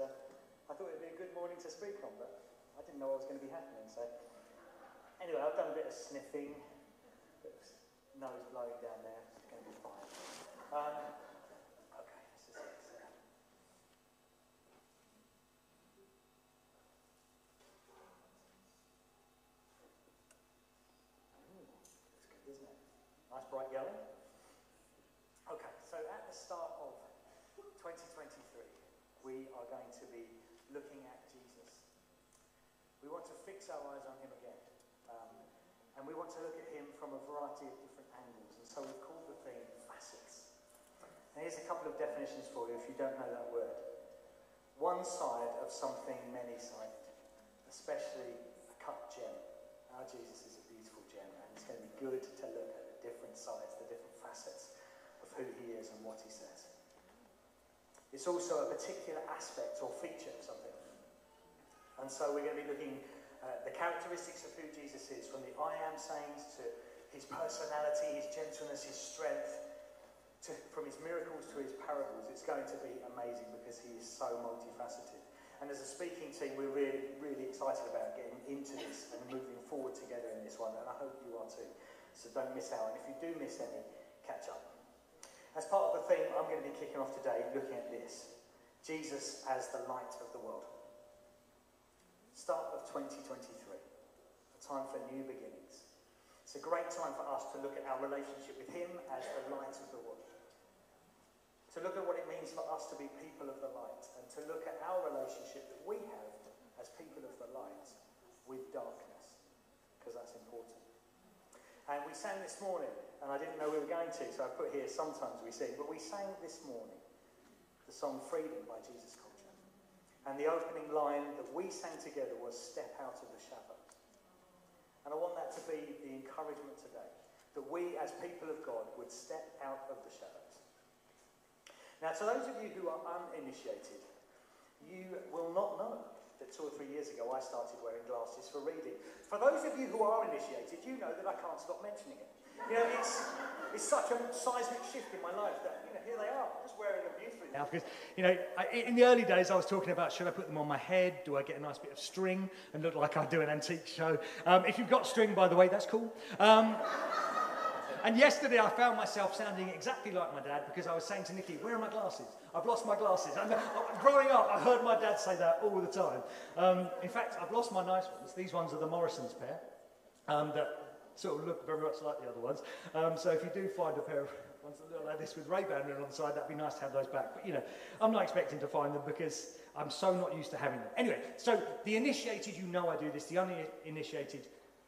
uh, I thought it'd be a good morning to speak on, but I didn't know what was going to be happening. So, anyway, I've done a bit of sniffing, bit of nose blowing down there. It's going to be fine. Um, okay, this is it. Ooh, looks good, doesn't it? Nice bright yellow. Okay, so at the start of 2023, we are going to be looking at Jesus. We want to fix our eyes on him again. Um, and we want to look at him from a variety of different angles. And so we've called the theme facets. Here's a couple of definitions for you if you don't know that word. One side of something many sided, especially a cut gem. Our Jesus is a beautiful gem, and it's going to be good to look at the different sides, the different facets of who he is and what he says. It's also a particular aspect or feature of something. And so we're going to be looking at the characteristics of who Jesus is, from the I am sayings to his personality, his gentleness, his strength, to, from his miracles to his parables. It's going to be amazing because he is so multifaceted. And as a speaking team, we're really, really excited about getting into this and moving forward together in this one, and I hope you are too. So don't miss out. And if you do miss any, catch up. As part theme, I'm going to be kicking off today looking at this Jesus as the light of the world. Start of 2023, a time for new beginnings. It's a great time for us to look at our relationship with Him as the light of the world. To look at what it means for us to be people of the light, and to look at our relationship that we have as people of the light with darkness, because that's important. And we sang this morning, and I didn't know we were going to, so I put here sometimes we sing, but we sang this morning the song Freedom by Jesus Culture. And the opening line that we sang together was Step Out of the Shadows. And I want that to be the encouragement today, that we as people of God would step out of the shadows. Now, to those of you who are uninitiated, you will not know that two or three years ago I started wearing glasses for reading. For those of you who are initiated, you know that I can't stop mentioning it. You know, it's, it's such a seismic shift in my life that, you know, here they are, just wearing them beautifully now. Because, you know, I, in the early days I was talking about should I put them on my head? Do I get a nice bit of string and look like I do an antique show? Um, if you've got string, by the way, that's cool. Um, and yesterday I found myself sounding exactly like my dad because I was saying to Nikki, where are my glasses? I've lost my glasses. And uh, growing up, I heard my dad say that all the time. Um, in fact, I've lost my nice ones. These ones are the Morrison's pair um, that sort of look very much like the other ones. Um, so if you do find a pair of ones that look like this with Ray-Ban on the side, that'd be nice to have those back. But, you know, I'm not expecting to find them because I'm so not used to having them. Anyway, so the initiated, you know I do this. The uninitiated,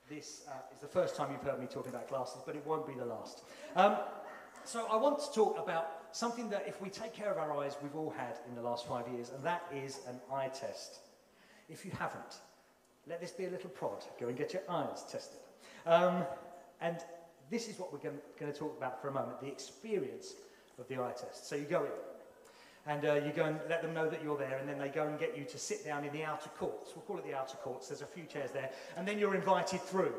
this uh, is the first time you've heard me talking about glasses, but it won't be the last. Um, so I want to talk about something that if we take care of our eyes, we've all had in the last five years, and that is an eye test. If you haven't, let this be a little prod. Go and get your eyes tested. Um, and this is what we're going to talk about for a moment, the experience of the eye test. So you go in, and uh, you go and let them know that you're there, and then they go and get you to sit down in the outer courts. We'll call it the outer courts. There's a few chairs there, and then you're invited through.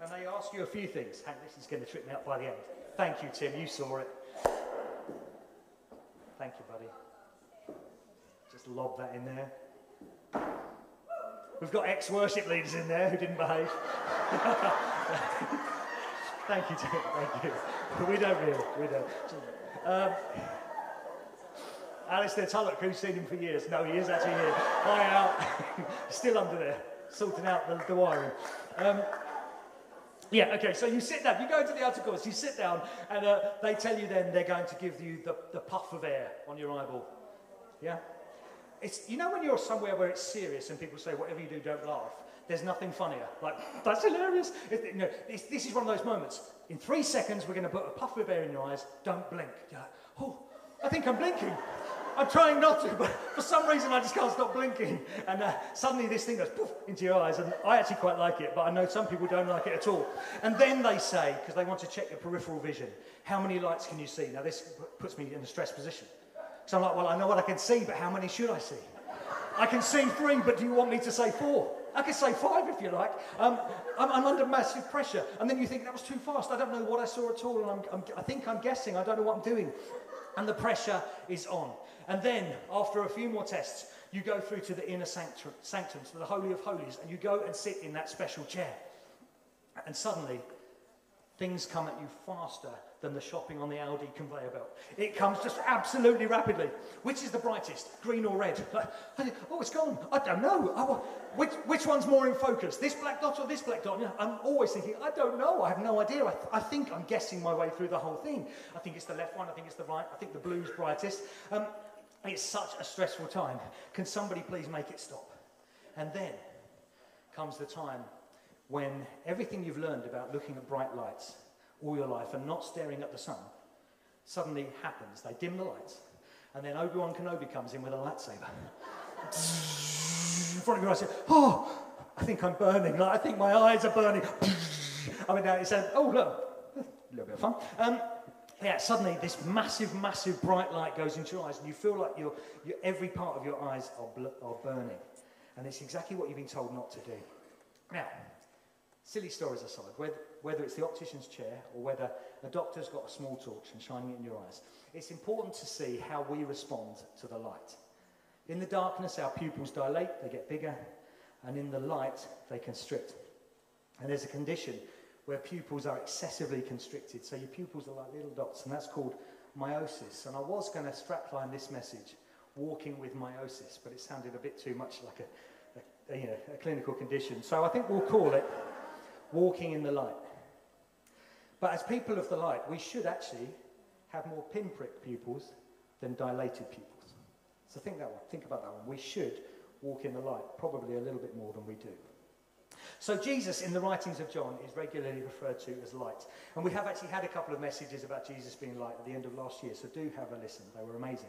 And they ask you a few things. This is going to trip me up by the end. Thank you, Tim. You saw it. Thank you, buddy. Just lob that in there. We've got ex-worship leaders in there who didn't behave. Thank you, Tim. Thank you. We don't really. We don't. Um, Alistair Tullock, who's seen him for years. No, he is actually here. Hi, Al. Still under there, sorting out the, the wiring. Um, yeah, okay, so you sit down, you go into the outer course, you sit down, and uh, they tell you then they're going to give you the, the puff of air on your eyeball. Yeah? It's, you know when you're somewhere where it's serious and people say, whatever you do, don't laugh? There's nothing funnier. Like, that's hilarious. It, you know, this is one of those moments. In three seconds, we're going to put a puff of in your eyes. Don't blink. You're like, oh, I think I'm blinking. I'm trying not to, but for some reason I just can't stop blinking. And uh, suddenly this thing goes poof into your eyes, and I actually quite like it, but I know some people don't like it at all. And then they say, because they want to check your peripheral vision, how many lights can you see? Now this puts me in a stress position. So I'm like, well, I know what I can see, but how many should I see? I can see three, but do you want me to say four? I can say five if you like. Um, I'm, I'm, under massive pressure. And then you think that was too fast. I don't know what I saw at all. And I'm, I'm, I think I'm guessing. I don't know what I'm doing. And the pressure is on. And then, after a few more tests, you go through to the inner sanctum, sanctum, to the Holy of Holies, and you go and sit in that special chair. And suddenly, things come at you faster than the shopping on the Aldi conveyor belt. It comes just absolutely rapidly. Which is the brightest, green or red? oh, it's gone. I don't know. Oh, which, which one's more in focus, this black dot or this black dot? I'm always thinking, I don't know. I have no idea. I, th- I think I'm guessing my way through the whole thing. I think it's the left one. I think it's the right. I think the blue's brightest. Um, it's such a stressful time. Can somebody please make it stop? And then comes the time when everything you've learned about looking at bright lights all your life and not staring at the sun suddenly happens. They dim the lights. And then Obi-Wan Kenobi comes in with a lightsaber. in front of your eyes, oh, I think I'm burning. Like, I think my eyes are burning. I mean, it said, oh, look, a little bit of fun. Um, yeah, suddenly this massive, massive bright light goes into your eyes, and you feel like you every part of your eyes are, are burning. And it's exactly what you've been told not to do. Now, silly stories aside, whether, whether it's the optician's chair or whether a doctor's got a small torch and shining it in your eyes, it's important to see how we respond to the light. In the darkness, our pupils dilate, they get bigger, and in the light, they constrict. And there's a condition where pupils are excessively constricted. So your pupils are like little dots, and that's called miosis. And I was going to strapline this message, walking with miosis, but it sounded a bit too much like a, a, you know, a clinical condition. So I think we'll call it walking in the light. But as people of the light, we should actually have more pinprick pupils than dilated pupils. So think that one. Think about that one. We should walk in the light, probably a little bit more than we do. So Jesus in the writings of John is regularly referred to as light. And we have actually had a couple of messages about Jesus being light at the end of last year, so do have a listen. They were amazing.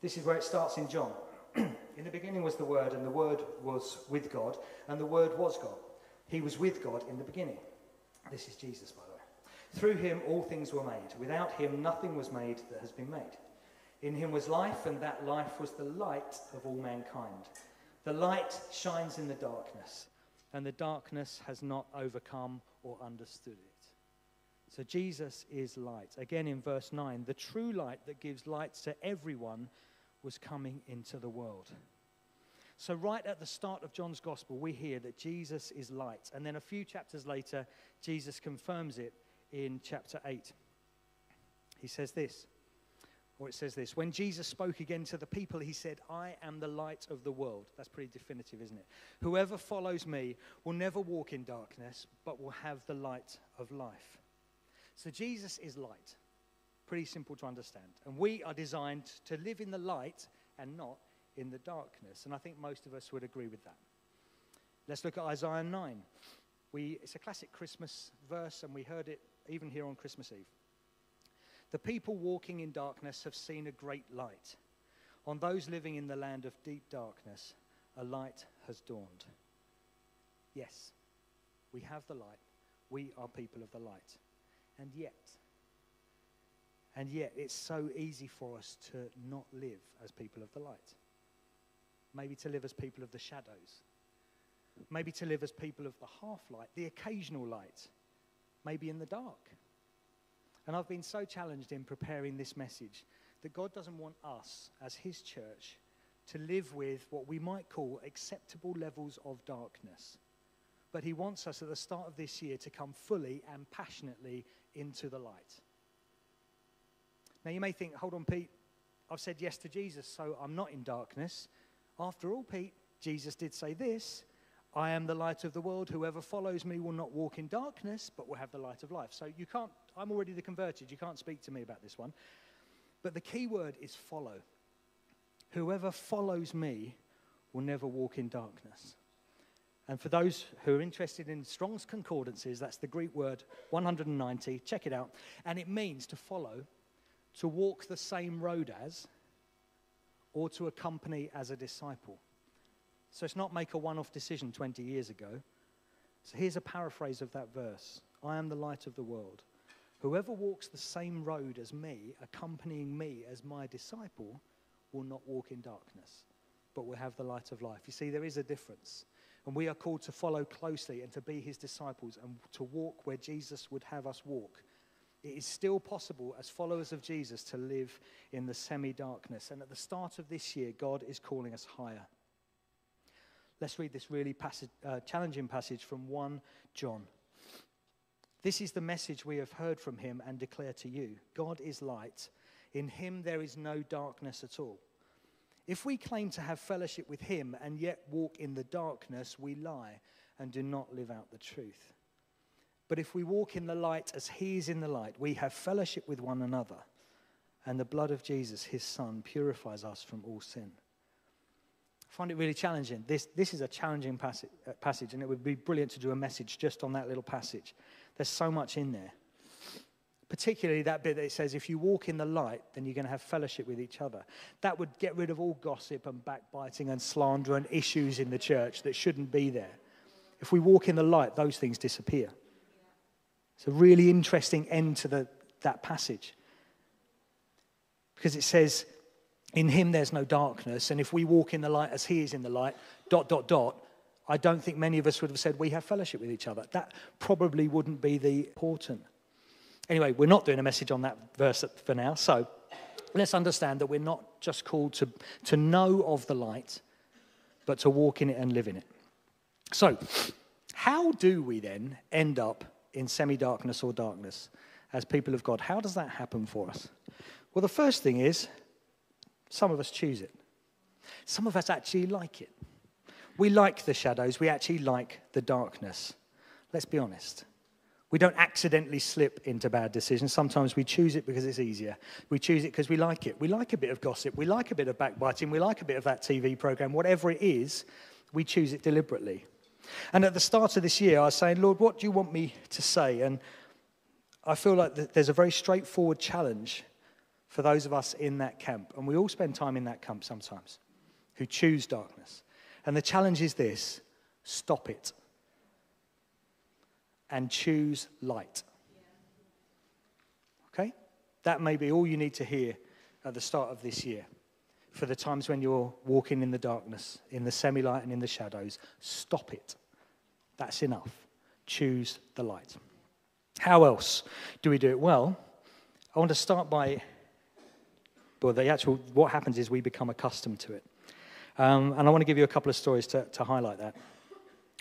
This is where it starts in John. in the beginning was the Word, and the Word was with God, and the Word was God. He was with God in the beginning. This is Jesus, by the way. Through him all things were made. Without him nothing was made that has been made. In him was life, and that life was the light of all mankind. The light shines in the darkness, and the darkness has not overcome or understood it. So Jesus is light. Again in verse 9, the true light that gives light to everyone was coming into the world. So, right at the start of John's gospel, we hear that Jesus is light. And then a few chapters later, Jesus confirms it in chapter 8. He says this or it says this When Jesus spoke again to the people, he said, I am the light of the world. That's pretty definitive, isn't it? Whoever follows me will never walk in darkness, but will have the light of life. So Jesus is light. Pretty simple to understand. And we are designed to live in the light and not in the darkness. And I think most of us would agree with that. Let's look at Isaiah 9. We, it's a classic Christmas verse, and we heard it even here on Christmas Eve. The people walking in darkness have seen a great light. On those living in the land of deep darkness, a light has dawned. Yes, we have the light. We are people of the light. And yet, and yet, it's so easy for us to not live as people of the light. Maybe to live as people of the shadows. Maybe to live as people of the half light, the occasional light. Maybe in the dark. And I've been so challenged in preparing this message that God doesn't want us as His church to live with what we might call acceptable levels of darkness. But He wants us at the start of this year to come fully and passionately into the light. Now, you may think, hold on, Pete, I've said yes to Jesus, so I'm not in darkness. After all, Pete, Jesus did say this I am the light of the world. Whoever follows me will not walk in darkness, but will have the light of life. So you can't, I'm already the converted. You can't speak to me about this one. But the key word is follow. Whoever follows me will never walk in darkness. And for those who are interested in Strong's concordances, that's the Greek word 190. Check it out. And it means to follow, to walk the same road as, or to accompany as a disciple. So it's not make a one off decision 20 years ago. So here's a paraphrase of that verse I am the light of the world. Whoever walks the same road as me, accompanying me as my disciple, will not walk in darkness, but will have the light of life. You see, there is a difference. And we are called to follow closely and to be his disciples and to walk where Jesus would have us walk. It is still possible as followers of Jesus to live in the semi darkness. And at the start of this year, God is calling us higher. Let's read this really passage, uh, challenging passage from 1 John. This is the message we have heard from him and declare to you God is light. In him there is no darkness at all. If we claim to have fellowship with him and yet walk in the darkness, we lie and do not live out the truth. But if we walk in the light as he is in the light, we have fellowship with one another. And the blood of Jesus, his son, purifies us from all sin. I find it really challenging. This, this is a challenging passage, uh, passage, and it would be brilliant to do a message just on that little passage. There's so much in there. Particularly that bit that it says, if you walk in the light, then you're going to have fellowship with each other. That would get rid of all gossip and backbiting and slander and issues in the church that shouldn't be there. If we walk in the light, those things disappear. It's a really interesting end to the, that passage. Because it says, in him there's no darkness, and if we walk in the light as he is in the light, dot, dot, dot, I don't think many of us would have said we have fellowship with each other. That probably wouldn't be the important. Anyway, we're not doing a message on that verse for now. So let's understand that we're not just called to, to know of the light, but to walk in it and live in it. So, how do we then end up in semi darkness or darkness as people of God? How does that happen for us? Well, the first thing is some of us choose it, some of us actually like it. We like the shadows, we actually like the darkness. Let's be honest. We don't accidentally slip into bad decisions. Sometimes we choose it because it's easier. We choose it because we like it. We like a bit of gossip. We like a bit of backbiting. We like a bit of that TV program. Whatever it is, we choose it deliberately. And at the start of this year, I was saying, Lord, what do you want me to say? And I feel like there's a very straightforward challenge for those of us in that camp. And we all spend time in that camp sometimes who choose darkness. And the challenge is this stop it and choose light. Okay? That may be all you need to hear at the start of this year. For the times when you're walking in the darkness, in the semi light, and in the shadows, stop it. That's enough. Choose the light. How else do we do it? Well, I want to start by, well, the actual, what happens is we become accustomed to it. Um, and I want to give you a couple of stories to, to highlight that.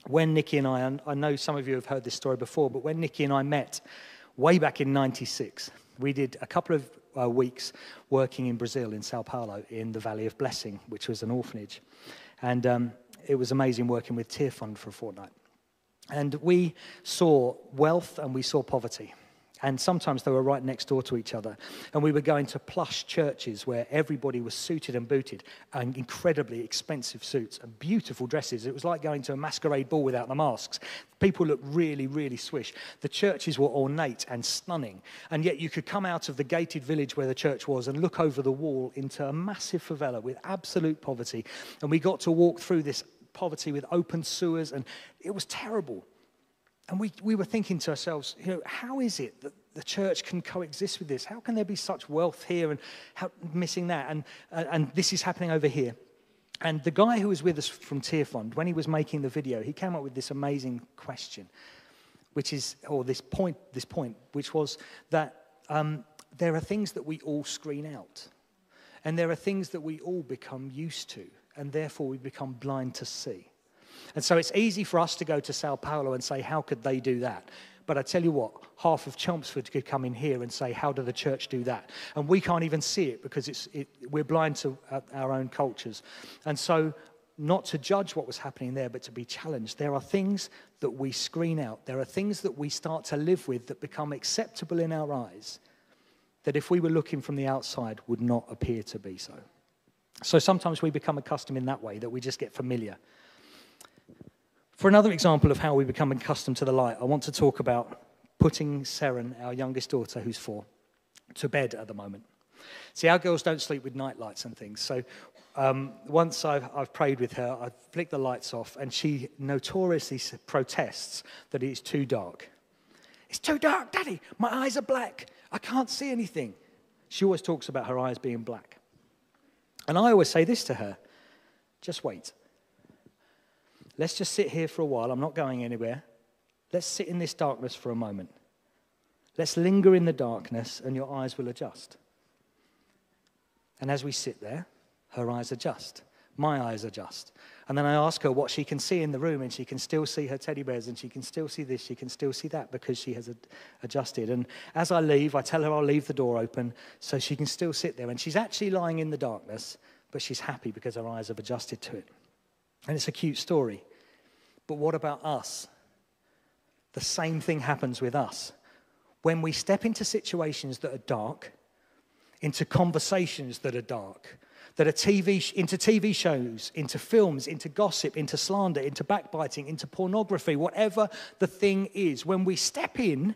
When Nikki and I, and I know some of you have heard this story before, but when Nikki and I met way back in 96, we did a couple of uh, weeks working in Brazil, in Sao Paulo, in the Valley of Blessing, which was an orphanage. And um, it was amazing working with Tear Fund for a fortnight. And we saw wealth and we saw poverty and sometimes they were right next door to each other. And we were going to plush churches where everybody was suited and booted, and incredibly expensive suits and beautiful dresses. It was like going to a masquerade ball without the masks. People looked really, really swish. The churches were ornate and stunning, and yet you could come out of the gated village where the church was and look over the wall into a massive favela with absolute poverty. And we got to walk through this poverty with open sewers, and it was terrible. And we, we were thinking to ourselves, you know, how is it that the church can coexist with this? How can there be such wealth here and how, missing that? And, uh, and this is happening over here. And the guy who was with us from Tear Fund, when he was making the video, he came up with this amazing question, which is, or this point, this point, which was that um, there are things that we all screen out. And there are things that we all become used to, and therefore we become blind to see. And so it's easy for us to go to Sao Paulo and say, how could they do that? But I tell you what, half of Chelmsford could come in here and say, How did the church do that? And we can't even see it because it's, it, we're blind to uh, our own cultures. And so, not to judge what was happening there, but to be challenged. There are things that we screen out, there are things that we start to live with that become acceptable in our eyes that if we were looking from the outside would not appear to be so. So sometimes we become accustomed in that way, that we just get familiar. For another example of how we become accustomed to the light, I want to talk about putting Seren, our youngest daughter, who's four, to bed at the moment. See, our girls don't sleep with night lights and things. So um, once I've, I've, prayed with her, I've flicked the lights off, and she notoriously protests that it's too dark. It's too dark, Daddy. My eyes are black. I can't see anything. She always talks about her eyes being black. And I always say this to her just wait. Let's just sit here for a while. I'm not going anywhere. Let's sit in this darkness for a moment. Let's linger in the darkness and your eyes will adjust. And as we sit there, her eyes adjust. My eyes adjust. And then I ask her what she can see in the room, and she can still see her teddy bears, and she can still see this, she can still see that because she has adjusted. And as I leave, I tell her I'll leave the door open so she can still sit there. And she's actually lying in the darkness, but she's happy because her eyes have adjusted to it. And it's a cute story. But what about us? The same thing happens with us. When we step into situations that are dark, into conversations that are dark, that are TV, into TV shows, into films, into gossip, into slander, into backbiting, into pornography, whatever the thing is. When we step in,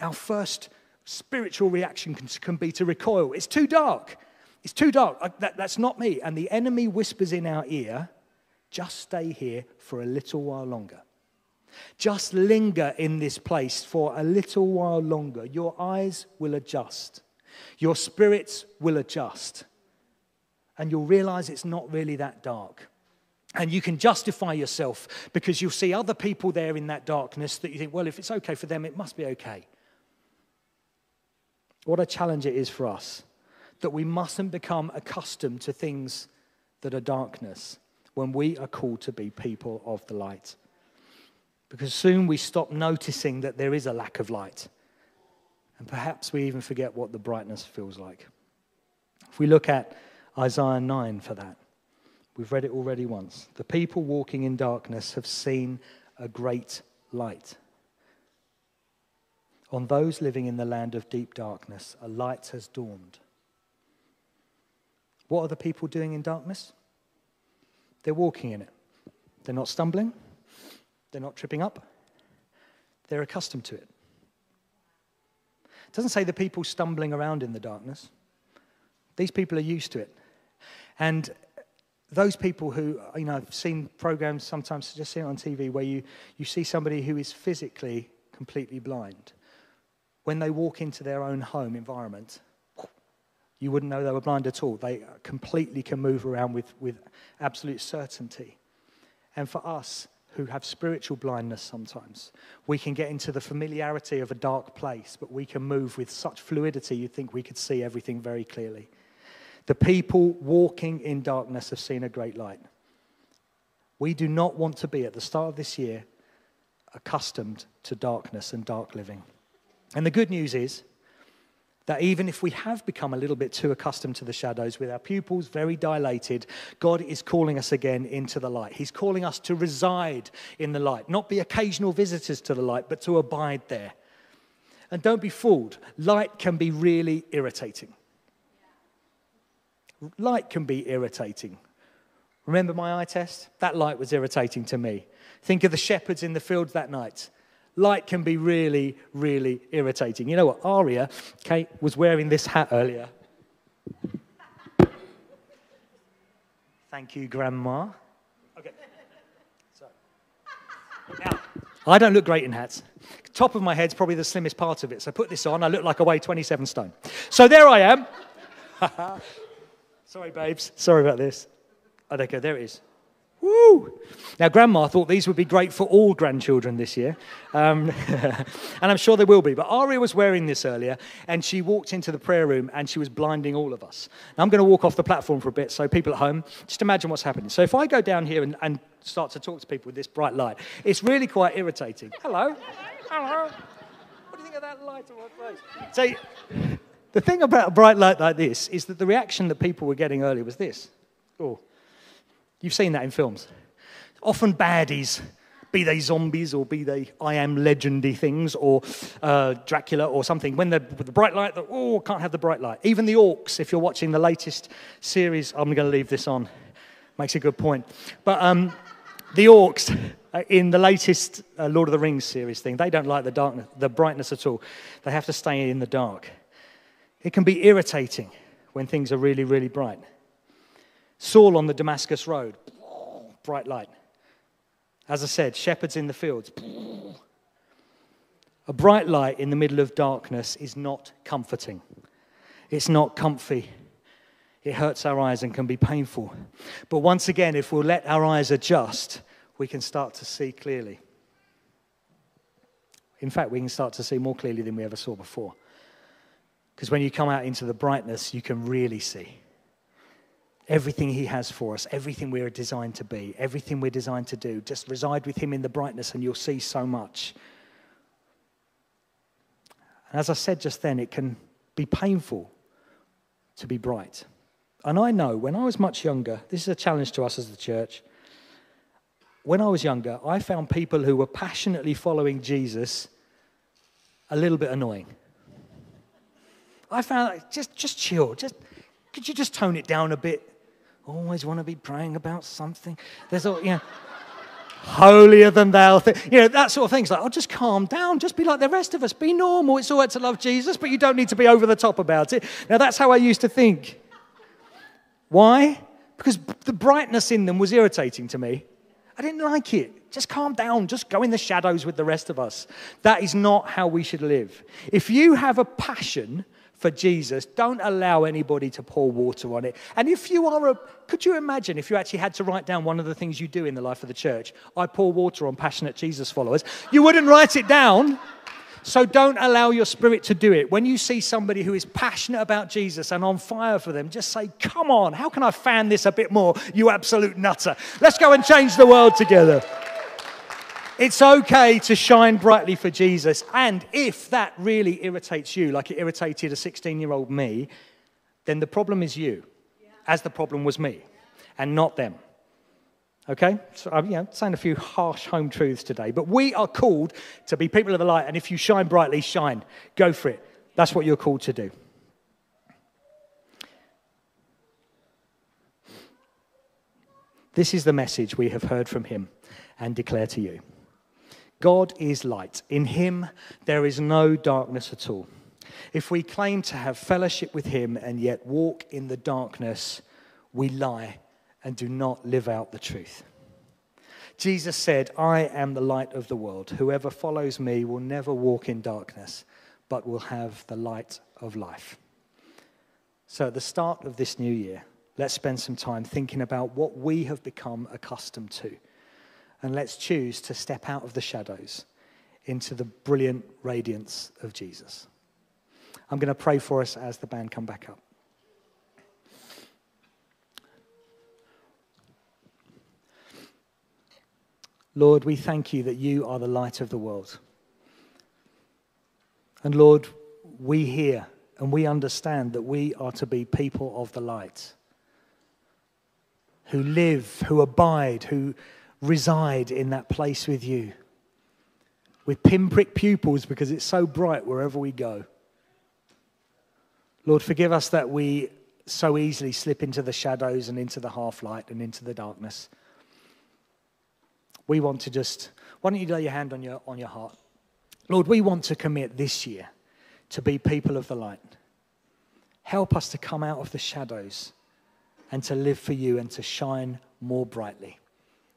our first spiritual reaction can, can be to recoil. It's too dark. It's too dark. I, that, that's not me. And the enemy whispers in our ear, just stay here for a little while longer. Just linger in this place for a little while longer. Your eyes will adjust, your spirits will adjust and you'll realize it's not really that dark. And you can justify yourself because you'll see other people there in that darkness that you think, well, if it's okay for them, it must be okay. What a challenge it is for us that we mustn't become accustomed to things that are darkness when we are called to be people of the light. Because soon we stop noticing that there is a lack of light. And perhaps we even forget what the brightness feels like. If we look at Isaiah 9 for that. We've read it already once. The people walking in darkness have seen a great light. On those living in the land of deep darkness, a light has dawned. What are the people doing in darkness? They're walking in it. They're not stumbling, they're not tripping up, they're accustomed to it. It doesn't say the people stumbling around in the darkness. These people are used to it. And those people who, you know, I've seen programs sometimes, just see it on TV, where you, you see somebody who is physically completely blind. When they walk into their own home environment, you wouldn't know they were blind at all. They completely can move around with, with absolute certainty. And for us who have spiritual blindness sometimes, we can get into the familiarity of a dark place, but we can move with such fluidity you'd think we could see everything very clearly. The people walking in darkness have seen a great light. We do not want to be at the start of this year accustomed to darkness and dark living. And the good news is that even if we have become a little bit too accustomed to the shadows, with our pupils very dilated, God is calling us again into the light. He's calling us to reside in the light, not be occasional visitors to the light, but to abide there. And don't be fooled, light can be really irritating. Light can be irritating. Remember my eye test? That light was irritating to me. Think of the shepherds in the fields that night. Light can be really, really irritating. You know what? Aria, Kate, was wearing this hat earlier. Thank you, Grandma. Okay. So, now, I don't look great in hats. Top of my head's probably the slimmest part of it. So put this on. I look like I weigh 27 stone. So there I am. Sorry, babes. Sorry about this. Oh, there go. There it is. Woo! Now, Grandma thought these would be great for all grandchildren this year, um, and I'm sure they will be. But Aria was wearing this earlier, and she walked into the prayer room and she was blinding all of us. Now, I'm going to walk off the platform for a bit, so people at home, just imagine what's happening. So, if I go down here and, and start to talk to people with this bright light, it's really quite irritating. Hello. Hello. What do you think of that light on my face? So, the thing about a bright light like this is that the reaction that people were getting earlier was this. Oh, you've seen that in films. Often baddies, be they zombies or be they I am legendy things or uh, Dracula or something, when they're with the bright light, oh, can't have the bright light. Even the orcs, if you're watching the latest series, I'm going to leave this on. Makes a good point. But um, the orcs uh, in the latest uh, Lord of the Rings series thing, they don't like the darkness, the brightness at all. They have to stay in the dark. It can be irritating when things are really, really bright. Saul on the Damascus Road, bright light. As I said, shepherds in the fields. A bright light in the middle of darkness is not comforting. It's not comfy. It hurts our eyes and can be painful. But once again, if we'll let our eyes adjust, we can start to see clearly. In fact, we can start to see more clearly than we ever saw before. Because when you come out into the brightness, you can really see everything He has for us, everything we're designed to be, everything we're designed to do. Just reside with Him in the brightness, and you'll see so much. And as I said just then, it can be painful to be bright. And I know when I was much younger, this is a challenge to us as the church. When I was younger, I found people who were passionately following Jesus a little bit annoying. I found just just chill, just could you just tone it down a bit? Always want to be praying about something. There's all, you know, holier than thou. You know, that sort of thing. It's like, oh, just calm down. Just be like the rest of us. Be normal. It's all right to love Jesus, but you don't need to be over the top about it. Now, that's how I used to think. Why? Because the brightness in them was irritating to me. I didn't like it. Just calm down. Just go in the shadows with the rest of us. That is not how we should live. If you have a passion for Jesus, don't allow anybody to pour water on it. And if you are a, could you imagine if you actually had to write down one of the things you do in the life of the church? I pour water on passionate Jesus followers. You wouldn't write it down. So don't allow your spirit to do it. When you see somebody who is passionate about Jesus and on fire for them, just say, Come on, how can I fan this a bit more, you absolute nutter? Let's go and change the world together. It's okay to shine brightly for Jesus. And if that really irritates you, like it irritated a 16 year old me, then the problem is you, as the problem was me, and not them. Okay? So I'm you know, saying a few harsh home truths today, but we are called to be people of the light. And if you shine brightly, shine. Go for it. That's what you're called to do. This is the message we have heard from him and declare to you. God is light. In him, there is no darkness at all. If we claim to have fellowship with him and yet walk in the darkness, we lie and do not live out the truth. Jesus said, I am the light of the world. Whoever follows me will never walk in darkness, but will have the light of life. So, at the start of this new year, let's spend some time thinking about what we have become accustomed to and let's choose to step out of the shadows into the brilliant radiance of Jesus. I'm going to pray for us as the band come back up. Lord, we thank you that you are the light of the world. And Lord, we hear and we understand that we are to be people of the light who live, who abide, who reside in that place with you with pinprick pupils because it's so bright wherever we go. Lord, forgive us that we so easily slip into the shadows and into the half light and into the darkness. We want to just, why don't you lay your hand on your, on your heart? Lord, we want to commit this year to be people of the light. Help us to come out of the shadows and to live for you and to shine more brightly.